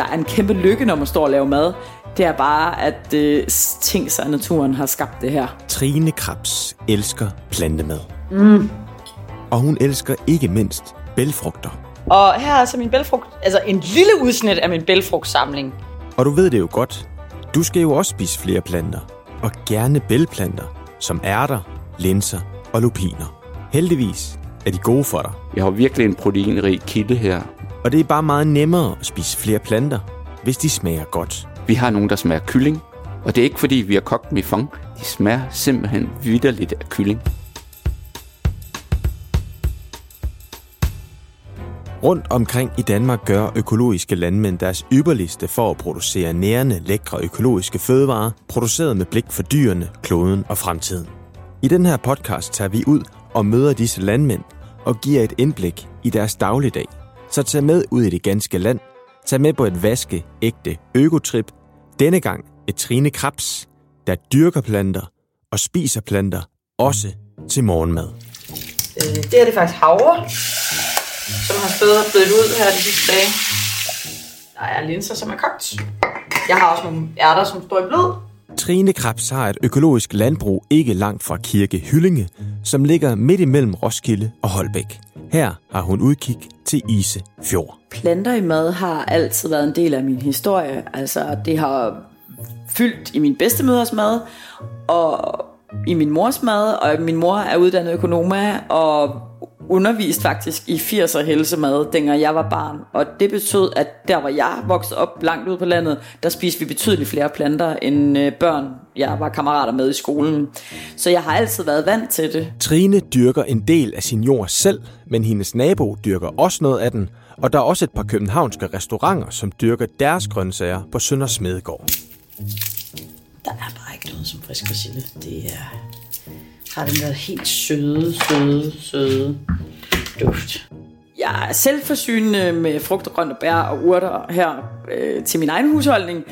der er en kæmpe lykke, når man står og laver mad. Det er bare, at øh, ting sig, at naturen har skabt det her. Trine Krabs elsker plantemad. Mm. Og hun elsker ikke mindst bælfrugter. Og her er altså min bælfrugt, altså en lille udsnit af min bælfrugtsamling. Og du ved det jo godt. Du skal jo også spise flere planter. Og gerne bælplanter, som ærter, linser og lupiner. Heldigvis er de gode for dig. Jeg har virkelig en proteinrig kilde her. Og det er bare meget nemmere at spise flere planter, hvis de smager godt. Vi har nogen, der smager kylling. Og det er ikke fordi, vi har kogt dem i fong. De smager simpelthen vidderligt af kylling. Rundt omkring i Danmark gør økologiske landmænd deres ypperligste for at producere nærende, lækre økologiske fødevarer, produceret med blik for dyrene, kloden og fremtiden. I den her podcast tager vi ud og møder disse landmænd og giver et indblik i deres dagligdag. Så tag med ud i det ganske land. Tag med på et vaske ægte økotrip. Denne gang et Trine Krabs, der dyrker planter og spiser planter, også til morgenmad. Øh, det er det faktisk havre, som har stået og blevet ud her de sidste dage. Der er linser, som er kogt. Jeg har også nogle ærter, som står i blød. Trine Krabs har et økologisk landbrug ikke langt fra Kirke Hyllinge, som ligger midt imellem Roskilde og Holbæk. Her har hun udkig til Ise Fjord. Planter i mad har altid været en del af min historie. Altså, det har fyldt i min bedstemøders mad, og i min mors mad, og min mor er uddannet økonoma, og undervist faktisk i 80'er helsemad, dengang jeg var barn. Og det betød, at der hvor jeg voksede op langt ud på landet, der spiste vi betydeligt flere planter end øh, børn, jeg var kammerater med i skolen. Så jeg har altid været vant til det. Trine dyrker en del af sin jord selv, men hendes nabo dyrker også noget af den, og der er også et par københavnske restauranter, som dyrker deres grøntsager på Sønder Smedegård. Der er bare ikke noget som frisk persille. Det er, har den der helt søde, søde, søde duft. Jeg er selvforsynende med frugt og grønt og bær og urter her øh, til min egen husholdning.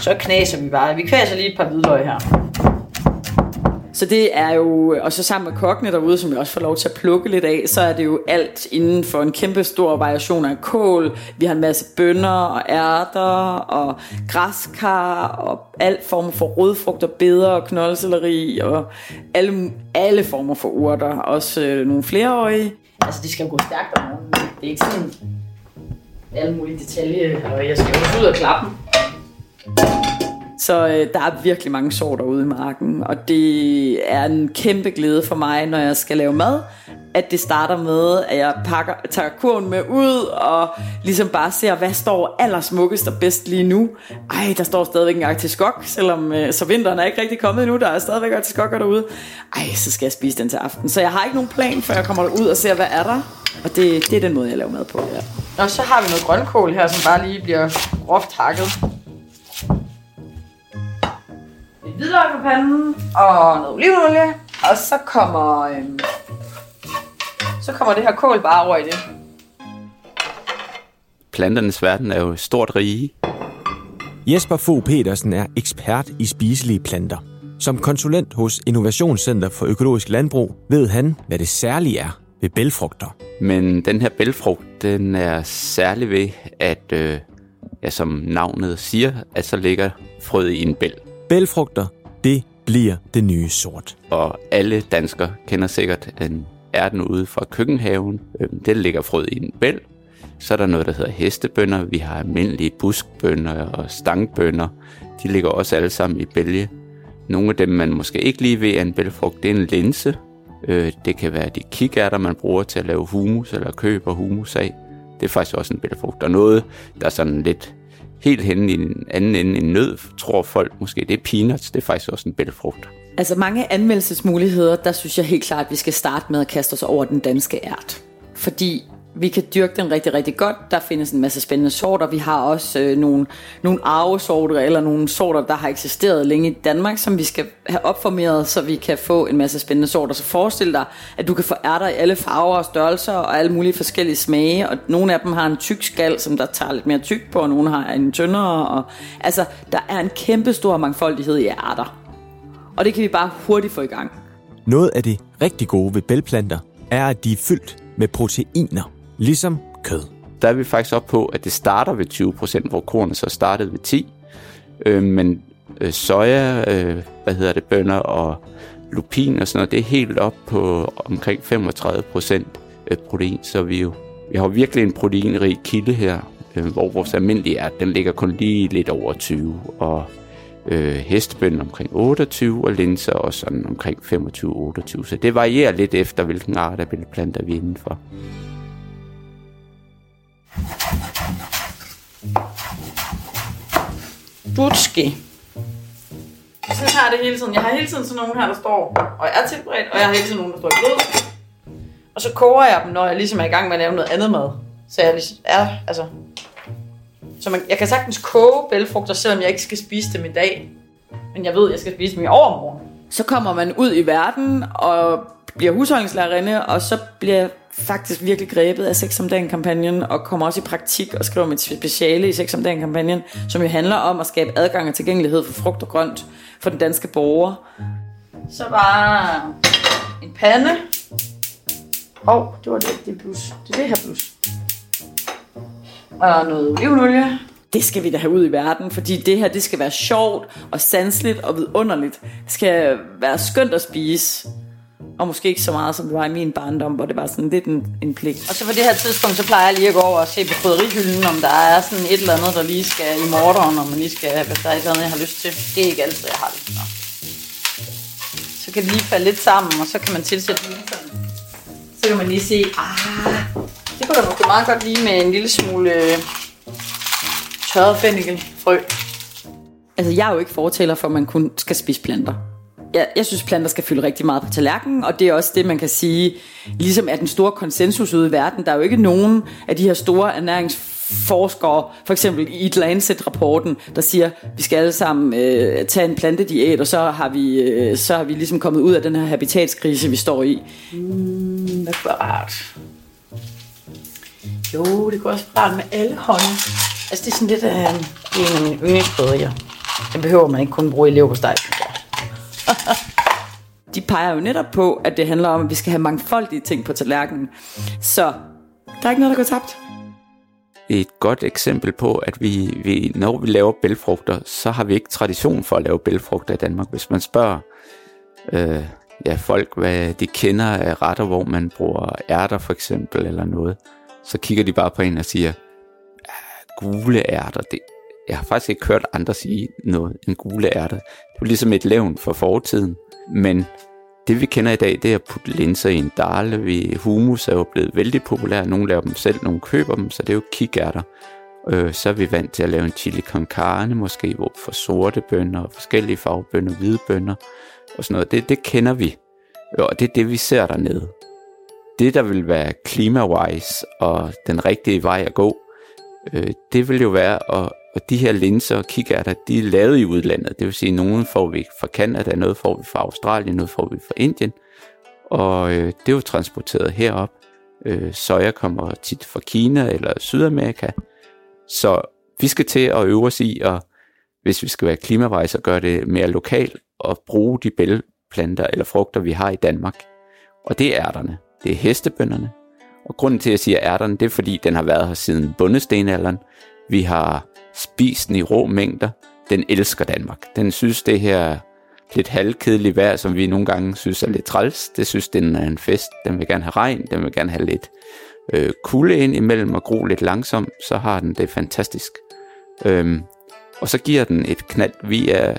Så knaser vi bare. Vi kvaser lige et par hvidløg her. Så det er jo, og så sammen med kokkene derude, som jeg også får lov til at plukke lidt af, så er det jo alt inden for en kæmpe stor variation af kål. Vi har en masse bønner og ærter og græskar og alt former for rødfrugter, beder og knoldselleri og alle, alle former for urter. Også øh, nogle flereårige. Altså, det skal jo gå stærkt om morgenen. Det er ikke sådan alle mulige detaljer, og jeg skal jo ud og klappe dem. Så øh, der er virkelig mange sorter ude i marken, og det er en kæmpe glæde for mig, når jeg skal lave mad, at det starter med, at jeg pakker, tager kurven med ud, og ligesom bare ser, hvad står allersmukkest og bedst lige nu. Ej, der står stadigvæk en artiskok, skok, selvom øh, så vinteren er ikke rigtig kommet endnu, der er stadigvæk arktisk skokker derude. Ej, så skal jeg spise den til aften. Så jeg har ikke nogen plan, før jeg kommer ud og ser, hvad er der. Og det, det er den måde, jeg laver mad på, ja. Og så har vi noget grønkål her, som bare lige bliver groft hakket. Hvidløg på panden, og noget olivenolie. Og så kommer, øhm, så kommer det her kål bare over i det. Planternes verden er jo stort rige. Jesper Fogh Petersen er ekspert i spiselige planter. Som konsulent hos Innovationscenter for Økologisk Landbrug ved han, hvad det særlige er ved bælfrugter. Men den her bælfrugt, den er særlig ved, at øh, ja, som navnet siger, at så ligger frøet i en bæl. Bælfrugter, det bliver det nye sort. Og alle danskere kender sikkert en ærten ude fra køkkenhaven. Øhm, den ligger frød i en bæl. Så er der noget, der hedder hestebønder. Vi har almindelige buskbønder og stangbønder. De ligger også alle sammen i bælge. Nogle af dem, man måske ikke lige ved er en bælfrugt, det er en linse. Øh, det kan være de kikærter, man bruger til at lave humus eller køber humus af. Det er faktisk også en bælfrugt. Og noget, der er sådan lidt helt henne i en anden ende en nød, tror folk måske, det er peanuts. Det er faktisk også en bælfrugt. Altså mange anmeldelsesmuligheder, der synes jeg helt klart, at vi skal starte med at kaste os over den danske ært. Fordi vi kan dyrke den rigtig, rigtig godt. Der findes en masse spændende sorter. Vi har også øh, nogle, nogle arvesorter, eller nogle sorter, der har eksisteret længe i Danmark, som vi skal have opformeret, så vi kan få en masse spændende sorter. Så forestil dig, at du kan få ærter i alle farver og størrelser, og alle mulige forskellige smage, og nogle af dem har en tyk skal, som der tager lidt mere tyk på, og nogle har en tyndere. Og, altså, der er en kæmpe stor mangfoldighed i ærter. Og det kan vi bare hurtigt få i gang. Noget af det rigtig gode ved bælplanter er, at de er fyldt med proteiner, ligesom kød. der er vi faktisk op på, at det starter ved 20%, hvor kornet så startede ved 10. Øh, men øh, soja, øh, hvad hedder det, bønner og lupin og sådan noget, det er helt op på omkring 35% øh, protein, så vi jo vi har virkelig en proteinrig kilde her, øh, hvor vores almindelige er, den ligger kun lige lidt over 20, og øh, hestebøn omkring 28, og linser også sådan omkring 25-28. Så det varierer lidt efter, hvilken art af planter vi er indenfor. Dutski. Sådan har jeg det hele tiden. Jeg har hele tiden sådan nogle her, der står og er tilberedt, og jeg har hele tiden nogle, der står i blød. Og så koger jeg dem, når jeg ligesom er i gang med at lave noget andet mad. Så jeg ligesom er, altså... Så man, jeg kan sagtens koge bælfrugter, selvom jeg ikke skal spise dem i dag. Men jeg ved, at jeg skal spise dem i overmorgen. Så kommer man ud i verden og bliver husholdningslærerinde, og så bliver faktisk virkelig grebet af Sex om dagen-kampagnen, og kommer også i praktik og skriver mit speciale i Sex om dagen-kampagnen, som jo handler om at skabe adgang og tilgængelighed for frugt og grønt for den danske borger. Så bare en pande. Åh, oh, det var det, det blus. Det er det her blus. Og noget olivenolie. Det skal vi da have ud i verden, fordi det her, det skal være sjovt og sansligt og vidunderligt. Det skal være skønt at spise. Og måske ikke så meget, som det var i min barndom, hvor det var sådan lidt en, en pligt. Og så på det her tidspunkt, så plejer jeg lige at gå over og se på krydderihylden, om der er sådan et eller andet, der lige skal i morderen, om man lige skal, hvis der er et eller andet, jeg har lyst til. Det er ikke altid, jeg har det. Nå. Så kan det lige falde lidt sammen, og så kan man tilsætte linserne. Så kan man lige se, ah, det kunne da måske meget godt lige med en lille smule øh, tørret fennikelfrø. Altså, jeg er jo ikke fortæller for, at man kun skal spise planter. Jeg, jeg synes, planter skal fylde rigtig meget på tallerkenen, og det er også det, man kan sige, ligesom er den store konsensus ude i verden. Der er jo ikke nogen af de her store ernæringsforskere, for eksempel i et Lancet-rapporten, der siger, vi skal alle sammen øh, tage en plantediæt, og så har, vi, øh, så har vi ligesom kommet ud af den her habitatskrise, vi står i. Mm, det kunne være rart. Jo, det kunne også være rart med alle hånden. Altså, det er sådan lidt af øh, en af mine. Den behøver man ikke kun bruge i leverpostej. De peger jo netop på, at det handler om, at vi skal have mangfoldige ting på tallerkenen. Så der er ikke noget, der går tabt. Et godt eksempel på, at vi, vi, når vi laver bælfrugter, så har vi ikke tradition for at lave bælfrugter i Danmark. Hvis man spørger øh, ja, folk, hvad de kender af retter, hvor man bruger ærter for eksempel, eller noget, så kigger de bare på en og siger, ah, gule ærter, det, jeg har faktisk ikke hørt andre sige noget end gule ærter. Det er ligesom et levn for fortiden. Men det vi kender i dag, det er at putte linser i en dal. Vi, humus er jo blevet vældig populær. Nogle laver dem selv, nogle køber dem, så det er jo kikærter. Øh, så er vi vant til at lave en chili con carne, måske hvor for sorte bønner, forskellige farvebønner, hvide bønner og sådan noget. Det, det kender vi, og det er det, vi ser dernede. Det, der vil være klimawise og den rigtige vej at gå, øh, det vil jo være at og de her linser og kikærter, de er lavet i udlandet. Det vil sige, at nogle får vi fra Canada, noget får vi fra Australien, noget får vi fra Indien. Og øh, det er jo transporteret herop. Øh, soja kommer tit fra Kina eller Sydamerika. Så vi skal til at øve os i, at, hvis vi skal være klimavejs, og gøre det mere lokalt og bruge de bælgeplanter eller frugter, vi har i Danmark. Og det er ærterne. Det er hestebønderne. Og grunden til, at jeg siger ærterne, det er fordi, den har været her siden bundestenalderen. Vi har spist den i rå mængder. Den elsker Danmark. Den synes det her lidt halvkedelige vejr, som vi nogle gange synes er lidt træls. Det synes den er en fest. Den vil gerne have regn. Den vil gerne have lidt øh, kulde ind imellem og gro lidt langsomt. Så har den det fantastisk. Øhm, og så giver den et knald. Vi er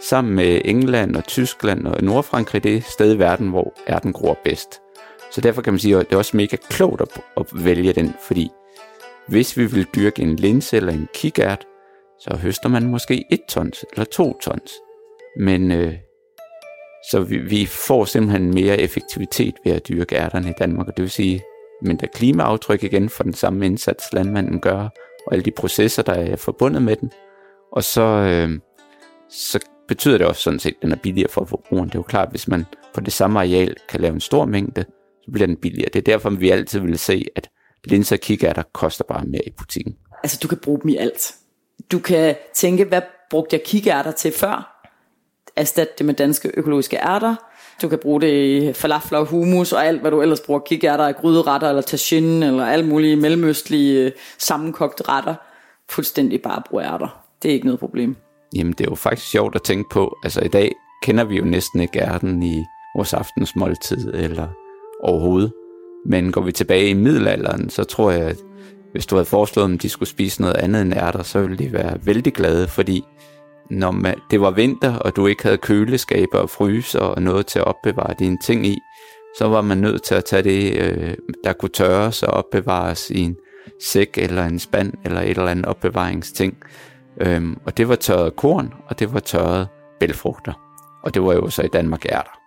sammen med England og Tyskland og Nordfrankrig det sted i verden, hvor er den gror bedst. Så derfor kan man sige, at det er også mega klogt at, at vælge den, fordi hvis vi vil dyrke en linse eller en kikært, så høster man måske 1 tons eller 2 tons. Men øh, så vi, vi får simpelthen mere effektivitet ved at dyrke ærterne i Danmark, og det vil sige mindre klimaaftryk igen for den samme indsats, landmanden gør, og alle de processer, der er forbundet med den. Og så, øh, så betyder det også sådan set, at den er billigere for forbrugeren. Det er jo klart, hvis man på det samme areal kan lave en stor mængde, så bliver den billigere. Det er derfor, vi altid vil se, at linser og kikærter koster bare mere i butikken. Altså, du kan bruge dem i alt. Du kan tænke, hvad brugte jeg kikærter til før? Erstat det med danske økologiske ærter. Du kan bruge det i falafler og hummus og alt, hvad du ellers bruger. Kikærter, gryderetter eller tagine eller alle mulige mellemøstlige øh, sammenkogte retter. Fuldstændig bare bruge ærter. Det er ikke noget problem. Jamen, det er jo faktisk sjovt at tænke på. Altså, i dag kender vi jo næsten ikke ærten i vores aftensmåltid eller overhovedet. Men går vi tilbage i middelalderen, så tror jeg, at hvis du havde foreslået dem, de skulle spise noget andet end ærter, så ville de være vældig glade, fordi når man, det var vinter, og du ikke havde køleskaber og fryser og noget til at opbevare dine ting i, så var man nødt til at tage det, øh, der kunne tørres og opbevares i en sæk eller en spand eller et eller andet opbevaringsting. Øhm, og det var tørret korn, og det var tørret bælfrugter. Og det var jo så i Danmark ærter.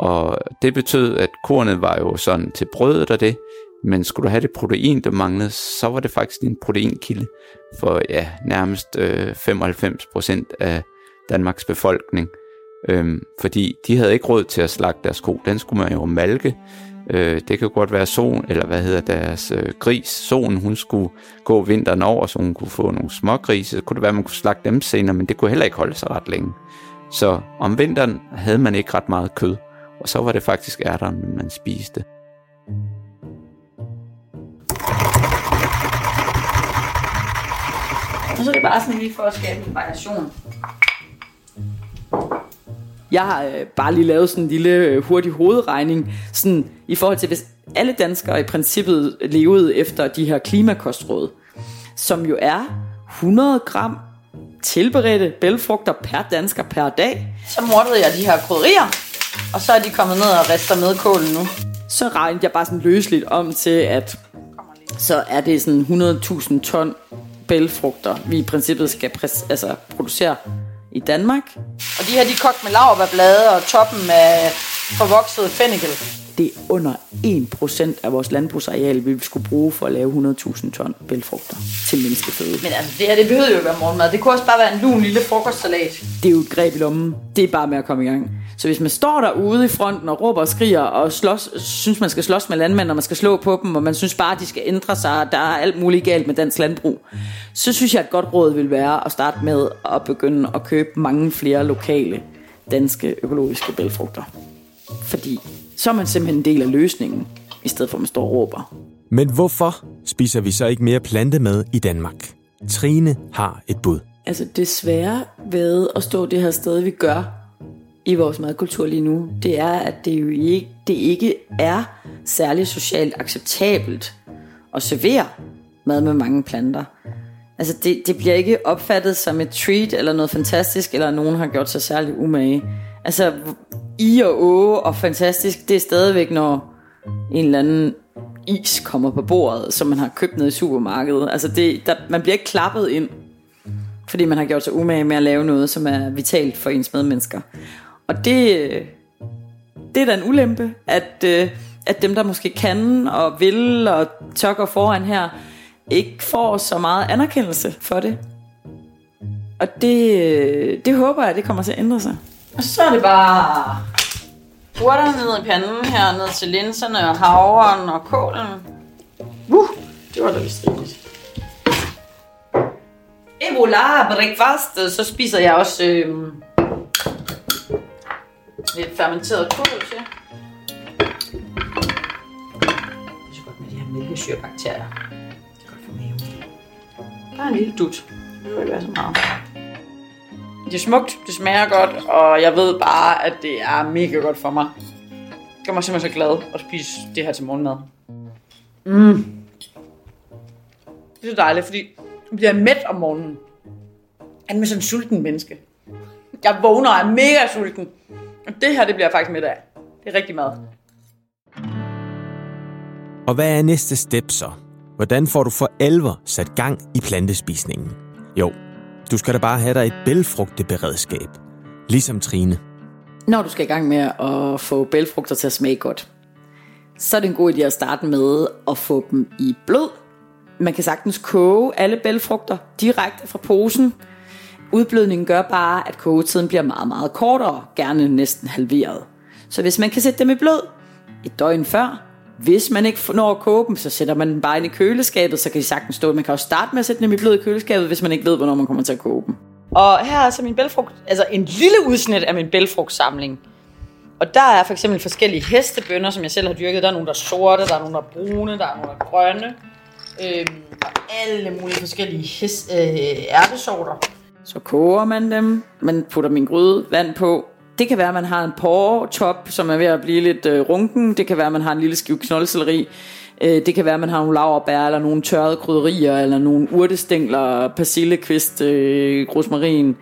Og det betød, at kornet var jo sådan til brødet og det, men skulle du have det protein, der manglede, så var det faktisk en proteinkilde for ja, nærmest øh, 95% af Danmarks befolkning. Øhm, fordi de havde ikke råd til at slagte deres ko. Den skulle man jo malke. Øh, det kan godt være solen, eller hvad hedder deres øh, gris. Solen, hun skulle gå vinteren over, så hun kunne få nogle små grise. Så kunne det være, at man kunne slagte dem senere, men det kunne heller ikke holde sig ret længe. Så om vinteren havde man ikke ret meget kød, og så var det faktisk ærterne, man spiste. Og så er det bare sådan lige for at skabe en variation. Jeg har øh, bare lige lavet sådan en lille øh, hurtig hovedregning, sådan i forhold til, hvis alle danskere i princippet levede efter de her klimakostråd, som jo er 100 gram tilberedte bælfrugter per dansker per dag. Så mordede jeg de her krydderier, og så er de kommet ned og rister med kålen nu. Så regnede jeg bare sådan løsligt om til, at så er det sådan 100.000 ton bælfrugter, vi i princippet skal præs- altså, producere i Danmark. Og de her, de er kogt med laverblade og toppen med forvokset fennikel. Det er under 1% af vores landbrugsareal, vi skulle bruge for at lave 100.000 ton bælfrugter til menneskeføde. Men altså, det her, det behøver jo ikke være morgenmad. Det kunne også bare være en lun lille frokostsalat. Det er jo et greb i lommen. Det er bare med at komme i gang. Så hvis man står derude i fronten og råber og skriger og slås, synes, man skal slås med landmænd, og man skal slå på dem, og man synes bare, at de skal ændre sig, og der er alt muligt galt med dansk landbrug, så synes jeg, at et godt råd vil være at starte med at begynde at købe mange flere lokale danske økologiske bælfrugter. Fordi så er man simpelthen en del af løsningen, i stedet for at man står og råber. Men hvorfor spiser vi så ikke mere plantemad i Danmark? Trine har et bud. Altså det svære ved at stå det her sted, vi gør i vores madkultur lige nu, det er, at det jo ikke, det ikke er særlig socialt acceptabelt at servere mad med mange planter. Altså det, det bliver ikke opfattet som et treat eller noget fantastisk, eller nogen har gjort sig særlig umage. Altså i og å og fantastisk, det er stadigvæk, når en eller anden is kommer på bordet, som man har købt ned i supermarkedet. Altså det, der, man bliver ikke klappet ind, fordi man har gjort sig umage med at lave noget, som er vitalt for ens medmennesker. Og det, det er da en ulempe, at, øh, at dem, der måske kan og vil og tør gå foran her, ikke får så meget anerkendelse for det. Og det, det håber jeg, det kommer til at ændre sig. Og så er det bare urterne ned i panden her, ned til linserne og havren og kålen. Uh, det var da vist rigtigt. Ebola breakfast, så spiser jeg også øh, lidt fermenteret kål til. Det er så godt med de her mælkesyrebakterier. Det er godt for maven. Der er en lille dut. Det behøver ikke være så meget. Det er smukt, det smager godt, og jeg ved bare, at det er mega godt for mig. Jeg gør mig simpelthen så glad at spise det her til morgenmad. Mm. Det er så dejligt, fordi jeg bliver mæt om morgenen. Jeg er med sådan en sulten menneske. Jeg vågner og er mega sulten. Og det her, det bliver faktisk af. Det er rigtig mad. Og hvad er næste step så? Hvordan får du for alvor sat gang i plantespisningen? Jo, du skal da bare have dig et bælfrugteberedskab. Ligesom Trine. Når du skal i gang med at få bælfrugter til at smage godt, så er det en god idé at starte med at få dem i blød. Man kan sagtens koge alle bælfrugter direkte fra posen. Udblødningen gør bare, at kogetiden bliver meget, meget kortere, gerne næsten halveret. Så hvis man kan sætte dem i blød et døgn før, hvis man ikke når at koge dem, så sætter man dem bare ind i køleskabet, så kan de sagtens stå. Man kan også starte med at sætte dem i blød i køleskabet, hvis man ikke ved, hvornår man kommer til at koge dem. Og her er så min bælfrugt, altså en lille udsnit af min bælfrugtsamling. og der er for eksempel forskellige hestebønner, som jeg selv har dyrket. Der er nogle, der er sorte, der er nogle, der er brune, der er nogle, der er grønne. Øhm, og alle mulige forskellige hest, øh, ærtesorter. Så koger man dem, man putter min gryde vand på. Det kan være, at man har en portop, som er ved at blive lidt øh, runken. Det kan være, at man har en lille skive knoldselleri. Øh, det kan være, at man har nogle laverbær, eller nogle tørrede krydderier, eller nogle urtestængler, persillekvist, øh, rosmarin,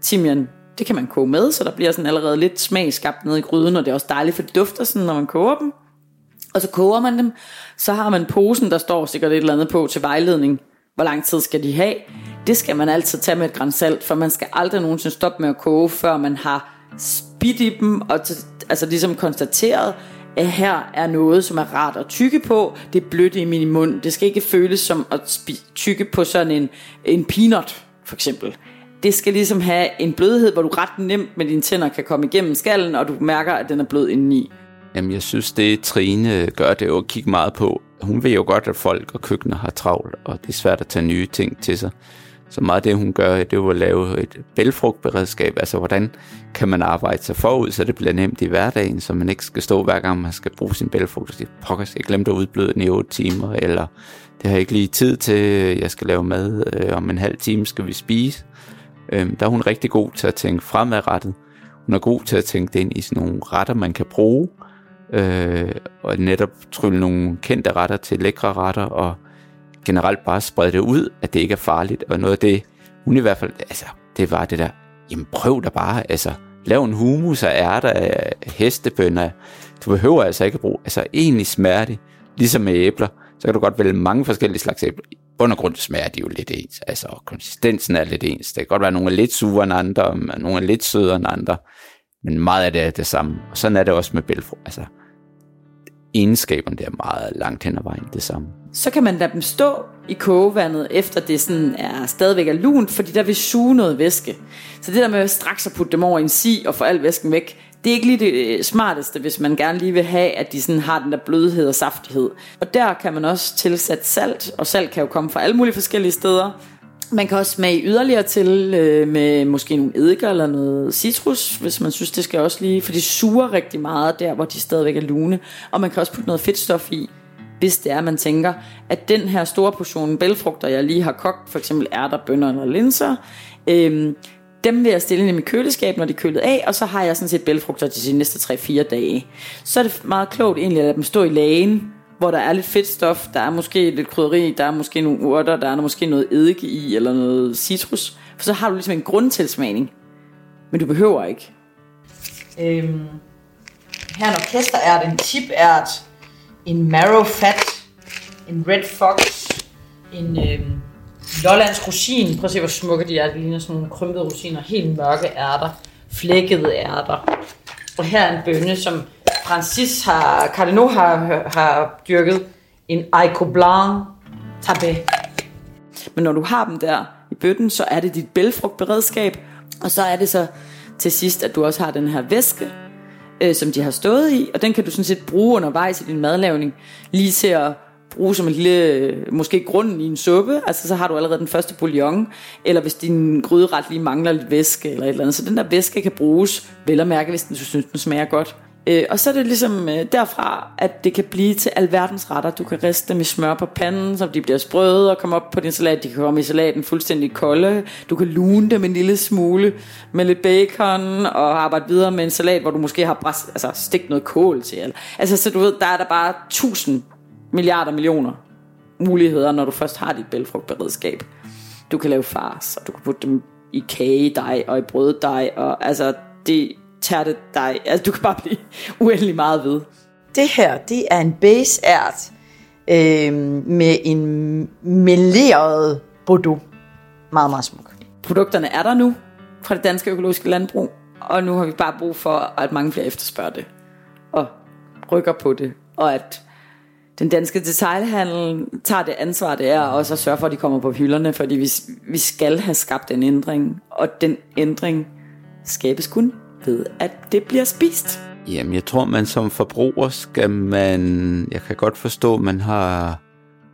timian. Det kan man koge med, så der bliver sådan allerede lidt smag skabt ned i gryden, og det er også dejligt, for det dufter sådan, når man koger dem. Og så koger man dem, så har man posen, der står sikkert et eller andet på til vejledning. Hvor lang tid skal de have? Det skal man altid tage med et græns salt, for man skal aldrig nogensinde stoppe med at koge, før man har spidt i dem, og altså ligesom konstateret, at her er noget, som er rart at tykke på. Det er blødt i min mund. Det skal ikke føles som at tykke på sådan en, en peanut, for eksempel. Det skal ligesom have en blødhed, hvor du ret nemt med dine tænder kan komme igennem skallen, og du mærker, at den er blød indeni. Jamen, jeg synes, det Trine gør, det er jo at kigge meget på. Hun ved jo godt, at folk og køkkener har travlt, og det er svært at tage nye ting til sig. Så meget det, hun gør, det er at lave et bælfrugtberedskab. Altså, hvordan kan man arbejde sig forud, så det bliver nemt i hverdagen, så man ikke skal stå hver gang, man skal bruge sin bælfrugt og sige, pokker, jeg glemte at udbløde den i 8 timer, eller det har jeg ikke lige tid til, jeg skal lave mad, øh, om en halv time skal vi spise. Øh, der er hun rigtig god til at tænke fremadrettet. Hun er god til at tænke det ind i sådan nogle retter, man kan bruge, øh, og netop trylle nogle kendte retter til lækre retter, og generelt bare sprede det ud, at det ikke er farligt. Og noget af det, hun i hvert fald, altså, det var det der, jamen prøv da bare, altså, lav en hummus af ærter af hestebønner. Du behøver altså ikke at bruge, altså egentlig smerte, ligesom med æbler, så kan du godt vælge mange forskellige slags æbler. Bund og grund smager de jo lidt ens, altså konsistensen er lidt ens. Det kan godt være, at nogle er lidt sure end andre, og nogle er lidt sødere end andre, men meget af det er det samme. Og sådan er det også med bælfrugt. Altså, egenskaberne der meget langt hen ad vejen det samme. Så kan man lade dem stå i kogevandet, efter det sådan er stadigvæk er lunt, fordi der vil suge noget væske. Så det der med straks at putte dem over i en si og få al væsken væk, det er ikke lige det smarteste, hvis man gerne lige vil have, at de sådan har den der blødhed og saftighed. Og der kan man også tilsætte salt, og salt kan jo komme fra alle mulige forskellige steder. Man kan også smage yderligere til øh, med måske nogle eddike eller noget citrus, hvis man synes, det skal også lige, for de suger rigtig meget der, hvor de stadigvæk er lune. Og man kan også putte noget fedtstof i, hvis det er, man tænker, at den her store portion bælfrugter, jeg lige har kogt, for eksempel ærter, bønner eller linser, øh, dem vil jeg stille ind i mit køleskab, når de er kølet af, og så har jeg sådan set bælfrugter til de næste 3-4 dage. Så er det meget klogt egentlig at lade dem stå i lagen, hvor der er lidt fedtstof, der er måske lidt krydderi, der er måske nogle urter, der er måske noget eddike i, eller noget citrus. For så har du ligesom en grundtilsmagning. Men du behøver ikke. Øhm, her er en orkesterært, en chipært, en marrow fat, en red fox, en øhm, Lollands rosin. Prøv at se, hvor smukke de er. Det ligner sådan nogle krympede rosiner. Helt mørke ærter. Flækkede ærter. Og her er en bønne, som Francis har, Cardinal har, har dyrket. En Aiko Blanc tabé. Men når du har dem der i bøtten, så er det dit bælfrugtberedskab. Og så er det så til sidst, at du også har den her væske, øh, som de har stået i. Og den kan du sådan set bruge undervejs i din madlavning. Lige til at bruge som en lille, øh, måske grunden i en suppe, altså så har du allerede den første bouillon, eller hvis din gryderet lige mangler lidt væske eller et eller andet, så den der væske kan bruges, vel at mærke, hvis den synes, den smager godt. Øh, og så er det ligesom øh, derfra, at det kan blive til alverdens retter. Du kan riste dem i smør på panden, så de bliver sprøde og kommer op på din salat. De kan komme i salaten fuldstændig kolde. Du kan lune dem en lille smule med lidt bacon og arbejde videre med en salat, hvor du måske har bræst, altså, stegt noget kål til. Altså, så du ved, der er der bare tusind milliarder millioner muligheder, når du først har dit bælfrugtberedskab. Du kan lave fars, og du kan putte dem i kagedej og i brøddej, og altså det tærte dig, altså du kan bare blive uendelig meget ved. Det her, det er en base art øh, med en meleret bordeaux. Meget, meget smuk. Produkterne er der nu fra det danske økologiske landbrug, og nu har vi bare brug for, at mange flere efterspørger det, og rykker på det, og at den danske detailhandel tager det ansvar, det er også at sørge for, at de kommer på hylderne, fordi vi, vi skal have skabt en ændring, og den ændring skabes kun ved, at det bliver spist. Jamen, jeg tror, man som forbruger skal man... Jeg kan godt forstå, at man har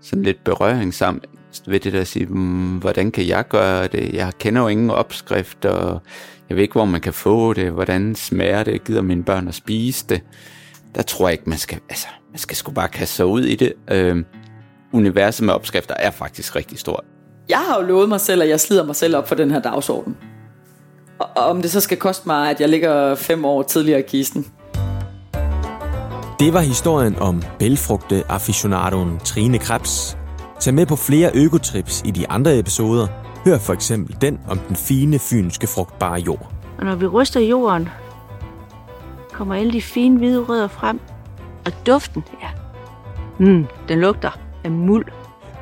sådan lidt berøring sammen. ved det der at sige, mm, hvordan kan jeg gøre det? Jeg kender jo ingen opskrift, og jeg ved ikke, hvor man kan få det. Hvordan smager det? Gider mine børn at spise det? Der tror jeg ikke, man skal, altså, man skal sgu bare kaste sig ud i det. Øh, universet med opskrifter er faktisk rigtig stort. Jeg har jo lovet mig selv, at jeg slider mig selv op for den her dagsorden. Og om det så skal koste mig, at jeg ligger fem år tidligere i kisten. Det var historien om bælfrugte aficionadoen Trine Krebs. Tag med på flere økotrips i de andre episoder. Hør for eksempel den om den fine fynske frugtbare jord. Og når vi ryster jorden, kommer alle de fine hvide rødder frem. Og duften, ja, mm, den lugter af muld.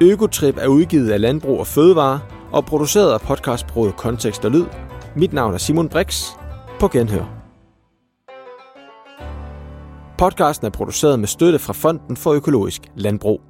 Økotrip er udgivet af Landbrug og Fødevare og produceret af podcastbruget Kontekst og Lyd. Mit navn er Simon Brix. På genhør. Podcasten er produceret med støtte fra Fonden for Økologisk Landbrug.